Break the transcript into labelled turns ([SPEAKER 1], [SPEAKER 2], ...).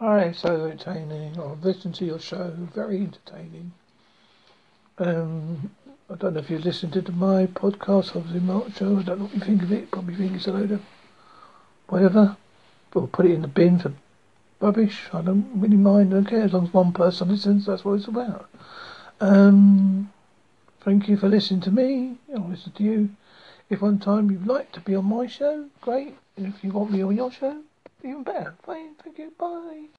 [SPEAKER 1] Hi, so entertaining. I've listened to your show, very entertaining. Um, I don't know if you've listened to my podcast of the Mark Show. I don't know what you think of it. Probably think it's a load of whatever. Or put it in the bin for rubbish. I don't really mind. I don't care as long as one person listens. That's what it's about. Um, thank you for listening to me. I'll listen to you. If one time you'd like to be on my show, great. And if you want me on your show, even better. Fine. Thank you. Bye.